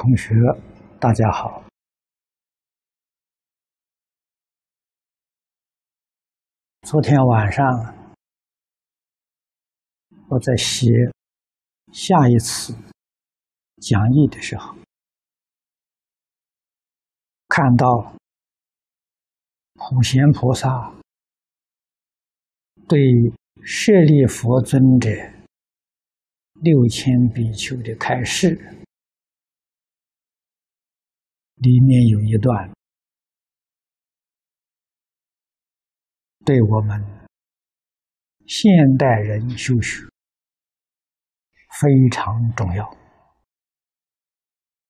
同学，大家好。昨天晚上我在写下一次讲义的时候，看到普贤菩萨对舍利佛尊者六千比丘的开示。里面有一段，对我们现代人修学非常重要。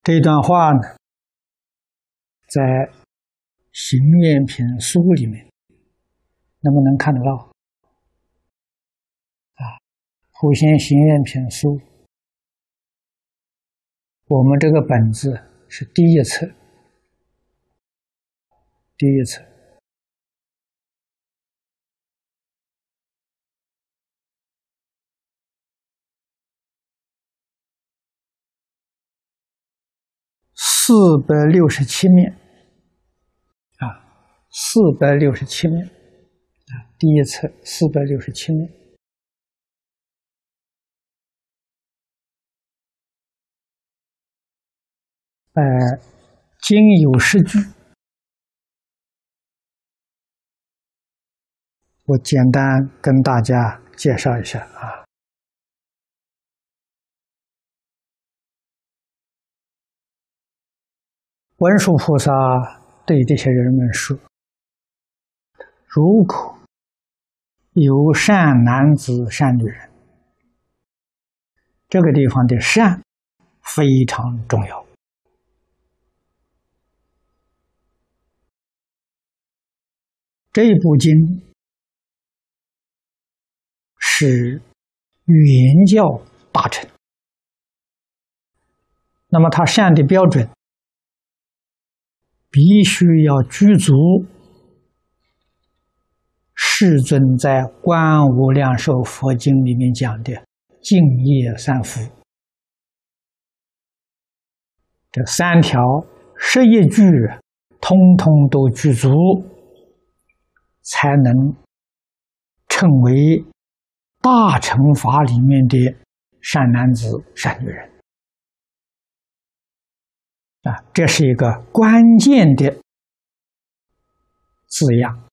这段话呢，在《行愿品书》里面，能不能看得到？啊，《普贤行愿品书》，我们这个本子是第一册。第一次，四百六十七面。啊，四百六十七面。啊，第一次四百六十七面，呃，今有十句。我简单跟大家介绍一下啊。文殊菩萨对这些人们说：“如果有善男子、善女人，这个地方的善非常重要。这部经。”是原教大臣，那么他善的标准必须要具足世尊在《观无量寿佛经》里面讲的敬业三福，这三条十一句，通通都具足，才能称为。大乘法里面的善男子、善女人啊，这是一个关键的字样，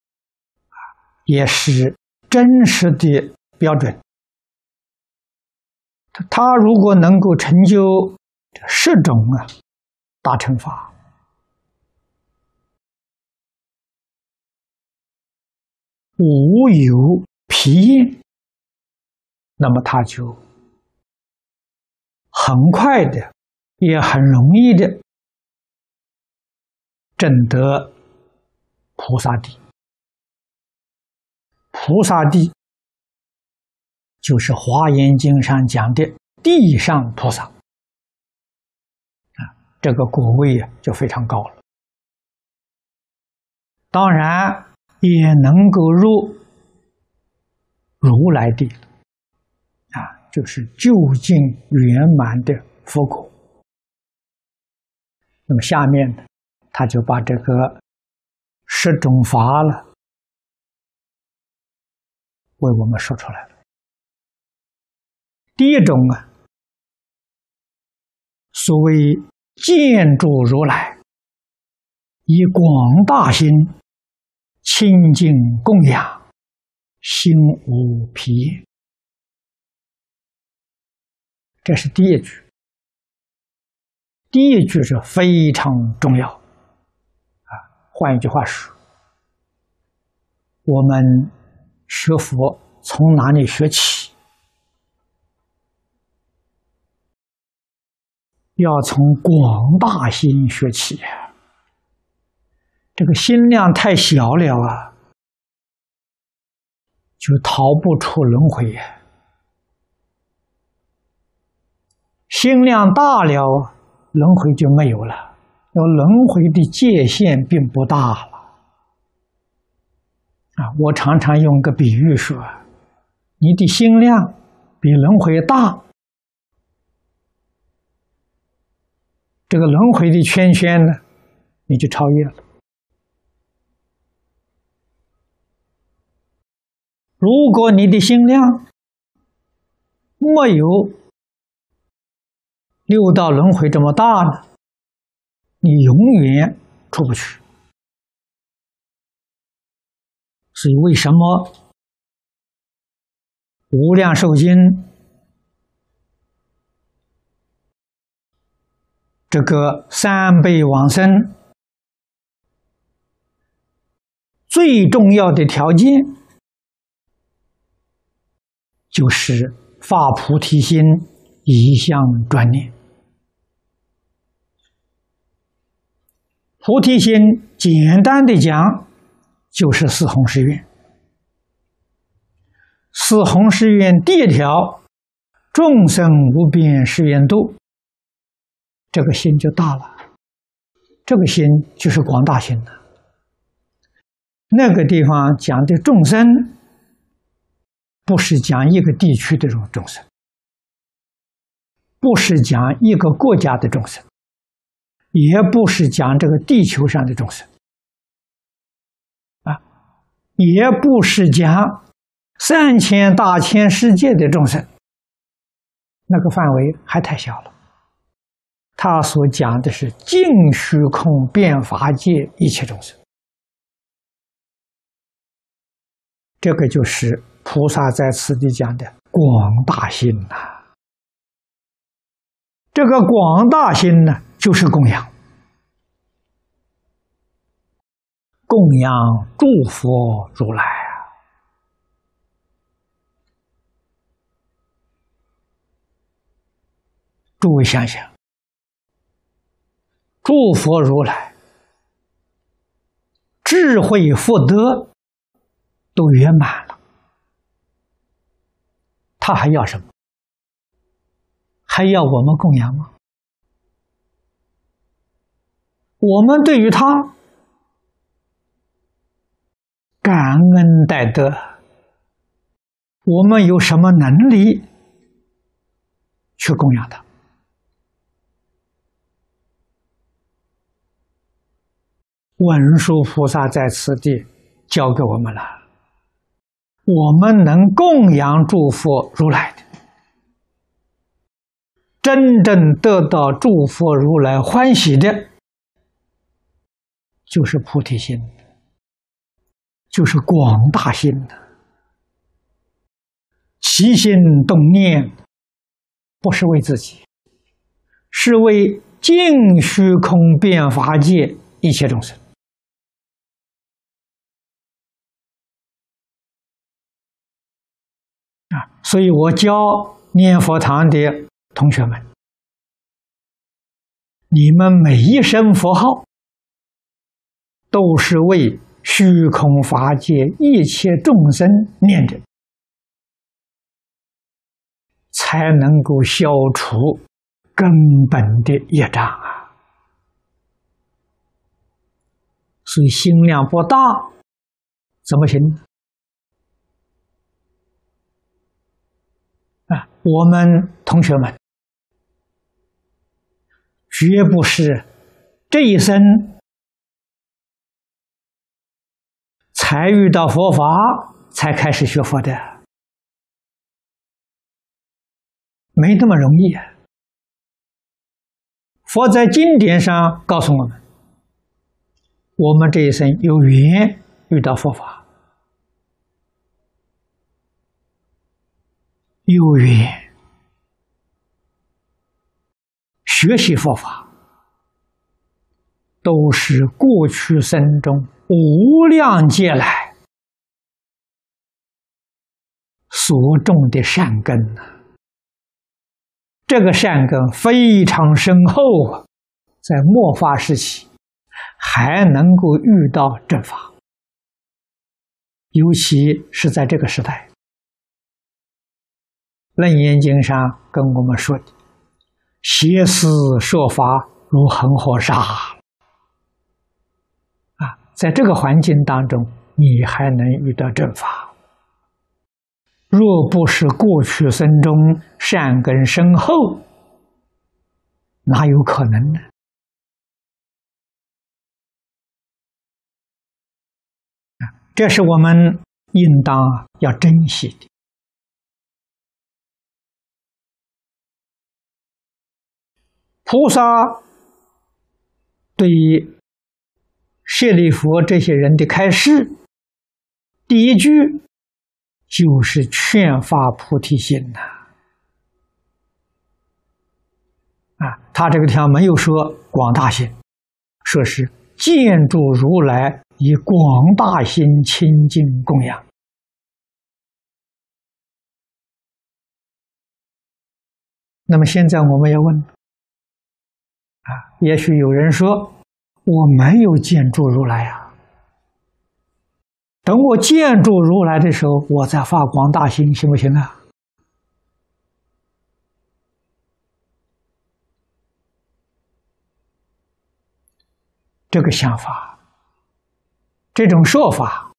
也是真实的标准。他如果能够成就十种啊大乘法，无有疲厌。那么他就很快的，也很容易的证得菩萨地。菩萨地就是《华严经》上讲的地上菩萨啊，这个果位啊就非常高了。当然也能够入如来地。就是究竟圆满的佛果。那么下面呢，他就把这个十种法了为我们说出来了。第一种啊，所谓建筑如来，以广大心清净供养，心无疲。这是第一句，第一句是非常重要啊。换一句话说，我们学佛从哪里学起？要从广大心学起。这个心量太小了啊，就逃不出轮回呀。心量大了，轮回就没有了。那轮回的界限并不大了。啊，我常常用个比喻说：，你的心量比轮回大，这个轮回的圈圈呢，你就超越了。如果你的心量没有六道轮回这么大呢，你永远出不去。所以，为什么《无量寿经》这个三辈往生最重要的条件，就是发菩提心，一向专念。菩提心，简单的讲。就是四弘誓愿，四弘誓愿第一条，众生无边誓愿度，这个心就大了，这个心就是广大心了。那个地方讲的众生，不是讲一个地区的众众生，不是讲一个国家的众生，也不是讲这个地球上的众生啊。也不是讲三千大千世界的众生，那个范围还太小了。他所讲的是净虚空变法界一切众生，这个就是菩萨在此地讲的广大心呐。这个广大心呢，就是供养。供养诸佛如来啊！诸位想想，诸佛如来智慧福德都圆满了，他还要什么？还要我们供养吗？我们对于他。感恩戴德，我们有什么能力去供养他？文殊菩萨在此地教给我们了，我们能供养诸佛如来的，真正得到诸佛如来欢喜的，就是菩提心。就是广大心的，起心动念，不是为自己，是为净虚空变法界一切众生啊！所以我教念佛堂的同学们，你们每一声佛号都是为。虚空法界一切众生念着，才能够消除根本的业障啊！所以心量不大，怎么行？啊，我们同学们，绝不是这一生。才遇到佛法，才开始学佛的，没那么容易。佛在经典上告诉我们：我们这一生有缘遇到佛法，有缘学习佛法，都是过去生中。无量劫来。所种的善根呐，这个善根非常深厚啊，在末法时期还能够遇到正法，尤其是在这个时代，《楞严经》上跟我们说的：“邪思说法如恒河沙。”在这个环境当中你还能遇到正法。若不是过去生中善根深厚哪有可能呢？这是我们应当要珍惜的。菩萨对于舍利弗这些人的开示，第一句就是劝发菩提心呐。啊，他这个地方没有说广大心，说是建筑如来以广大心清净供养。那么现在我们要问。啊，也许有人说我没有见住如来呀。等我见住如来的时候，我再发广大心，行不行啊？这个想法，这种说法，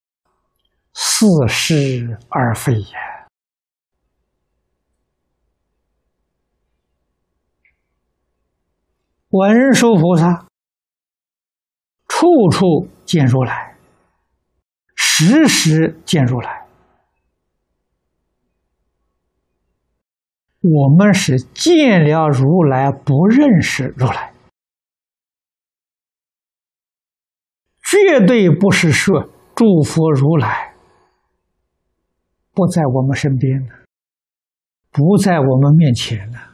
似是而非也。文殊菩萨处处见如来，时时见如来。我们是见了如来，不认识如来，绝对不是说祝福如来不在我们身边了，不在我们面前了。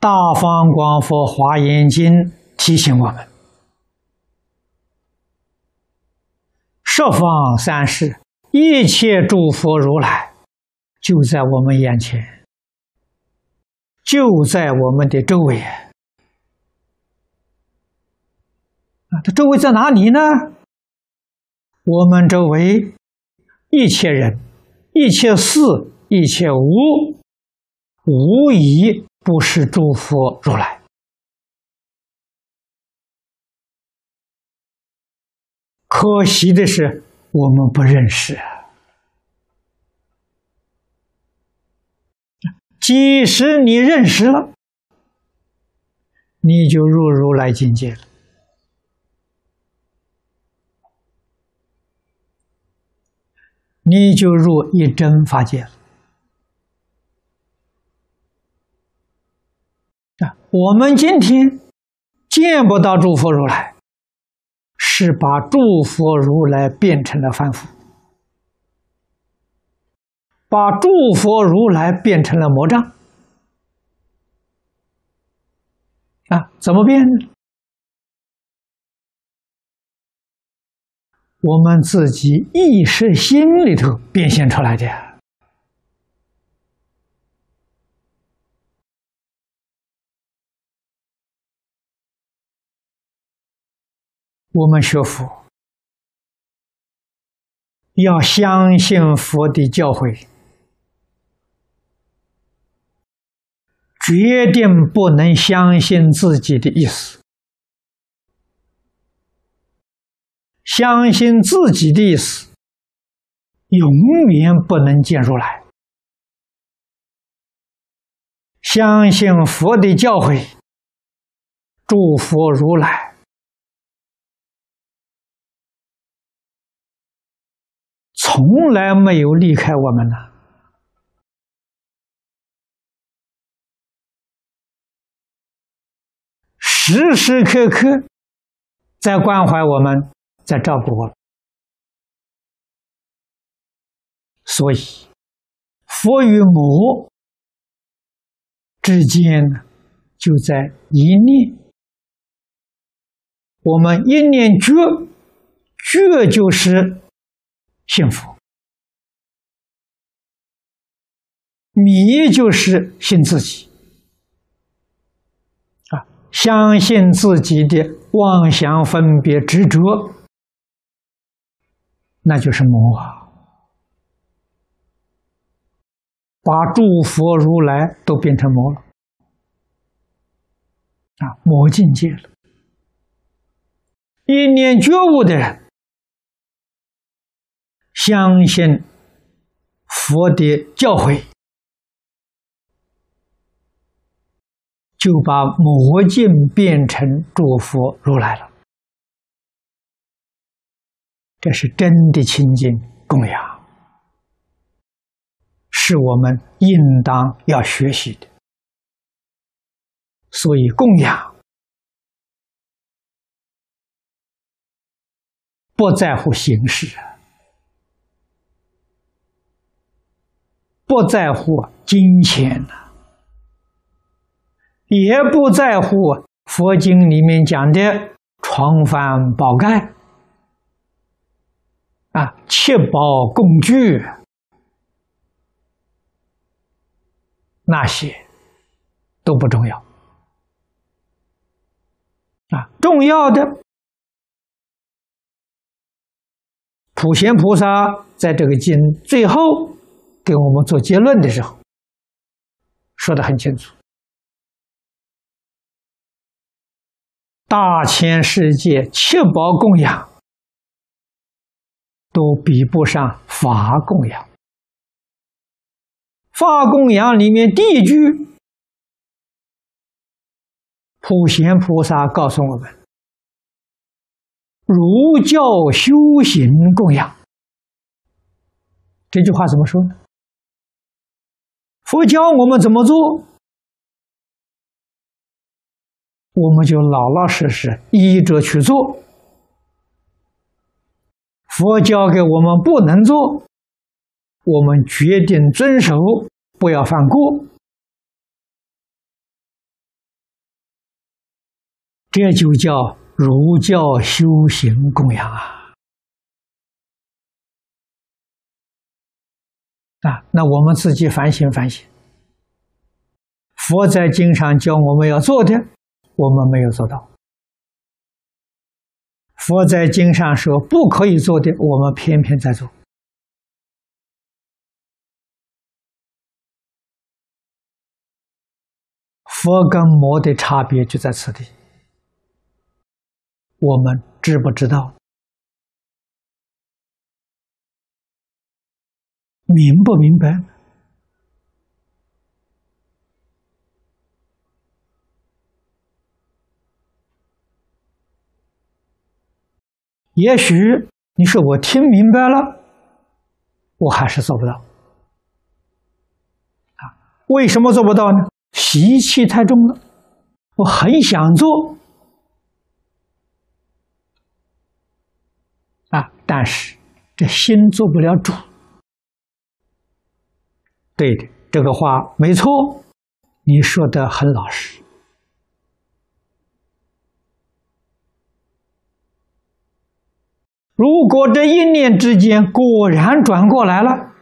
大方广佛华严经提醒我们：十方三世一切诸佛如来就在我们眼前，就在我们的周围。啊，它周围在哪里呢？我们周围一切人、一切事、一切物，无疑。不是诸佛如来，可惜的是我们不认识。即使你认识了，你就入如来境界了，你就入一真法界了。啊，我们今天见不到诸佛如来，是把诸佛如来变成了凡夫，把诸佛如来变成了魔障。啊，怎么变呢？我们自己意识心里头变现出来的。我们学佛要相信佛的教诲，决定不能相信自己的意思。相信自己的意思，永远不能见如来。相信佛的教诲，祝福如来。从来没有离开我们呢，时时刻刻在关怀我们，在照顾我们。所以，佛与母之间呢，就在一念。我们一念觉，觉就是。幸福，迷就是信自己啊，相信自己的妄想、分别、执着，那就是魔啊，把诸佛如来都变成魔了啊，魔境界了。一念觉悟的人。相信佛的教诲，就把魔镜变成诸佛如来了。这是真的清净供养，是我们应当要学习的。所以供养不在乎形式啊，不在乎金钱呐，也不在乎佛经里面讲的床幡宝盖。啊，七宝工具那些都不重要啊，重要的普贤菩萨在这个经最后给我们做结论的时候说的很清楚：大千世界七宝供养。都比不上法供养。法供养里面第一句，普贤菩萨告诉我们：“儒教修行供养。”这句话怎么说呢？佛教我们怎么做，我们就老老实实依着去做。佛教给我们不能做，我们决定遵守，不要犯过。这就叫儒教修行供养啊！啊，那我们自己反省反省，佛在经上教我们要做的，我们没有做到。佛在经上说不可以做的，我们偏偏在做。佛跟魔的差别就在此地，我们知不知道？明不明白？也许你说我听明白了，我还是做不到。啊，为什么做不到呢？习气太重了。我很想做，啊，但是这心做不了主。对的，这个话没错，你说的很老实。如果这一念之间果然转过来了，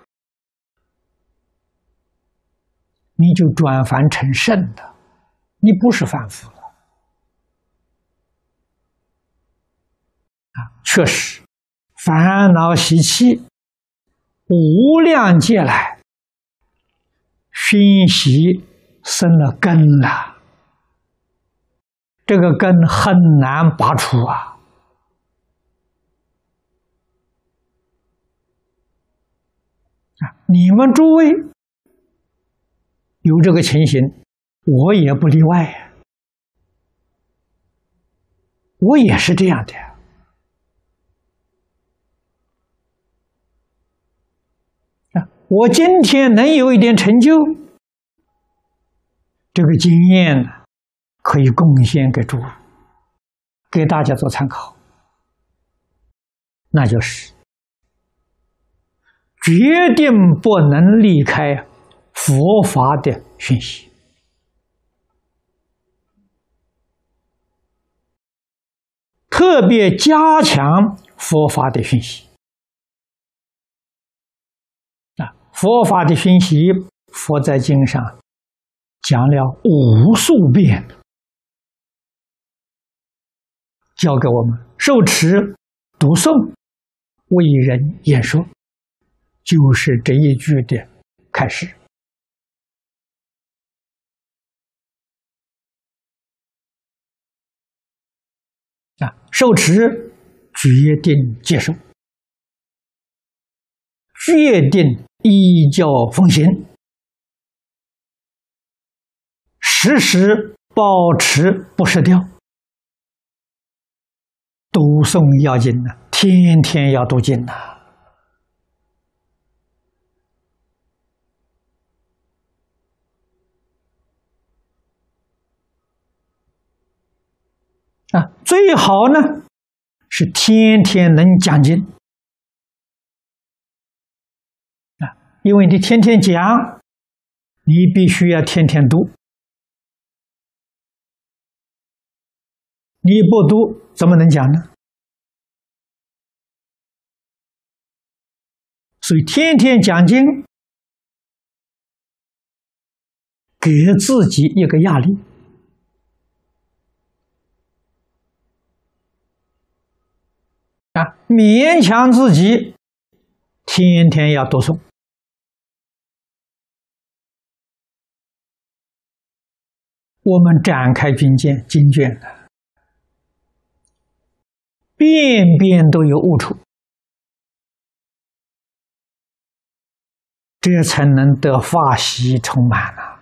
你就转凡成圣的，你不是凡夫了。啊，确实，烦恼习气，无量劫来熏习生了根了，这个根很难拔除啊。你们诸位有这个情形，我也不例外呀。我也是这样的。啊！我今天能有一点成就，这个经验呢，可以贡献给诸位，给大家做参考。那就是。决定不能离开佛法的讯息，特别加强佛法的讯息。佛法的讯息，佛在经上讲了无数遍，教给我们受持、读诵、为人演说。就是这一句的开始啊，受持决定接受，决定依教奉行，时时保持不失掉，读诵要经呐，天天要读经呐。啊，最好呢是天天能讲经。因为你天天讲，你必须要天天读，你不读怎么能讲呢？所以天天讲经，给自己一个压力。啊，勉强自己，天天要读诵。我们展开军舰经卷。的，遍遍都有误处，这才能得法喜充满呐，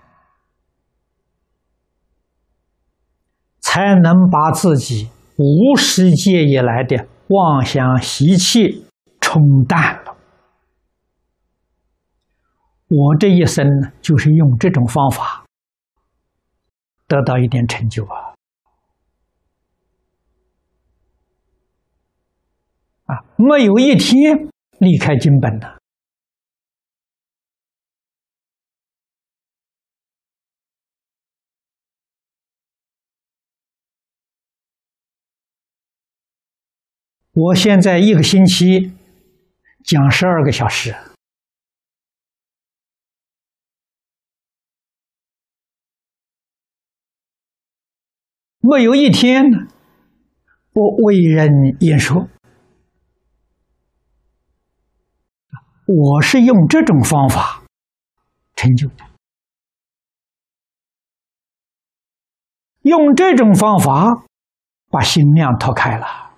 才能把自己无世界以来的。妄想习气冲淡了，我这一生呢，就是用这种方法得到一点成就啊！啊，没有一天离开经本的。我现在一个星期讲十二个小时，没有一天不为人演说。我是用这种方法成就的，用这种方法把心量拓开了。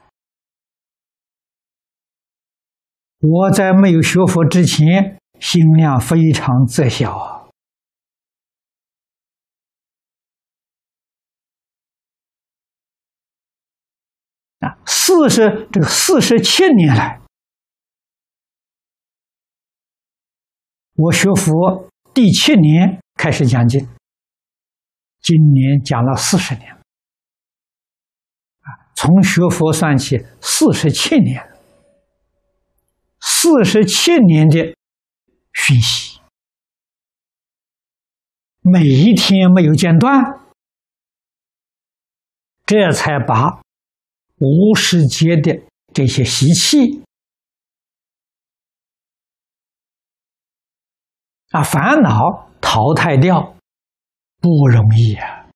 我在没有学佛之前，心量非常窄小啊！四十这个四十七年来，我学佛第七年开始讲经，今年讲了四十年，啊，从学佛算起，四十七年。四十七年的熏习，每一天没有间断，这才把无世界的这些习气啊烦恼淘汰掉，不容易啊！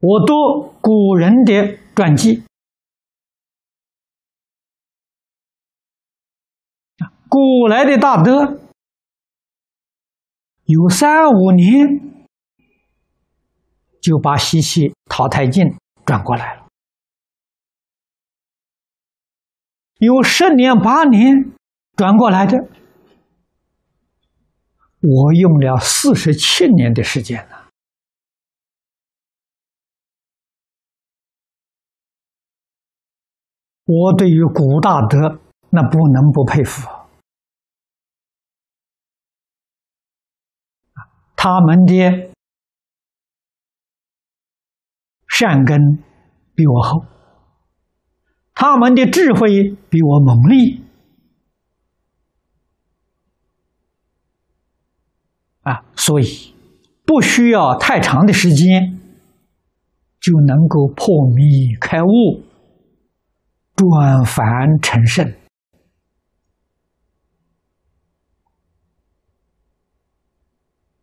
我读古人的传记。古来的大德，有三五年就把习气淘汰尽转过来了；有十年八年转过来的，我用了四十七年的时间呢。我对于古大德，那不能不佩服。他们的善根比我厚，他们的智慧比我猛烈，啊，所以不需要太长的时间就能够破迷开悟，转凡成圣。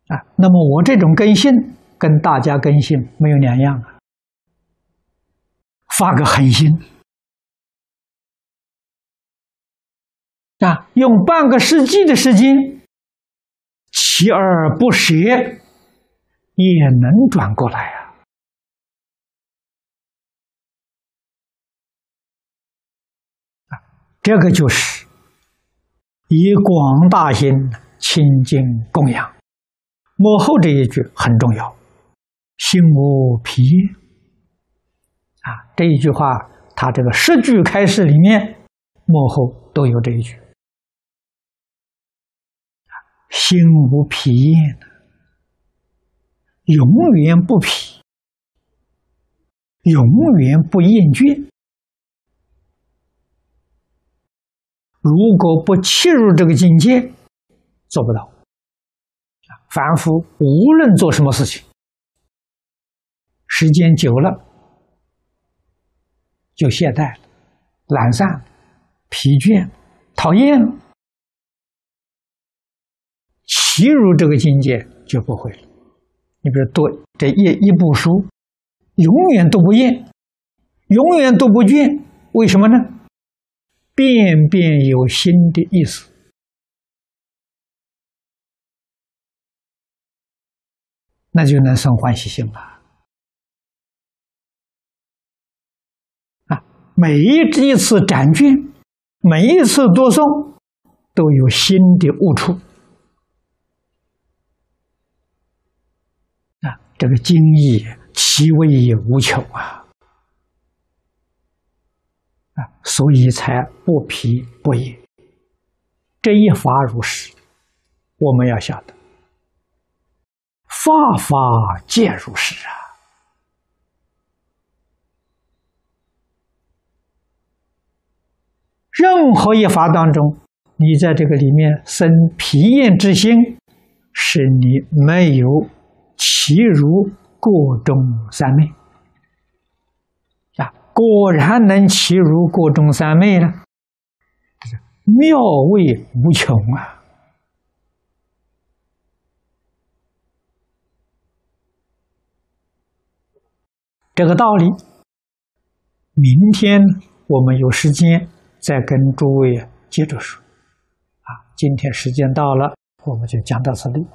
啊，那么我这种根性跟大家根性没有两样啊，发个狠心。啊，用半个世纪的时间，锲而不舍也能转过来啊，这个就是以广大心清净供养。幕后这一句很重要，“心无疲厌”啊，这一句话，他这个十句开示里面，幕后都有这一句，“心无疲厌”永远不疲，永远不厌倦。如果不切入这个境界，做不到。凡夫无论做什么事情，时间久了就懈怠了、懒散、疲倦、讨厌了。切入这个境界就不会了。你比如读这一一部书，永远都不厌，永远都不倦，为什么呢？遍遍有新的意思。那就能生欢喜心了每一一次展卷，每一次读诵，都有新的悟处啊！这个经义其味无穷啊！啊，所以才不疲不厌。这一法如是，我们要晓得。法法皆如是啊！任何一法当中，你在这个里面生疲厌之心，是你没有契入过中三昧啊！果然能契入过中三昧呢，妙味无穷啊！这个道理，明天我们有时间再跟诸位接着说。啊，今天时间到了，我们就讲到这里。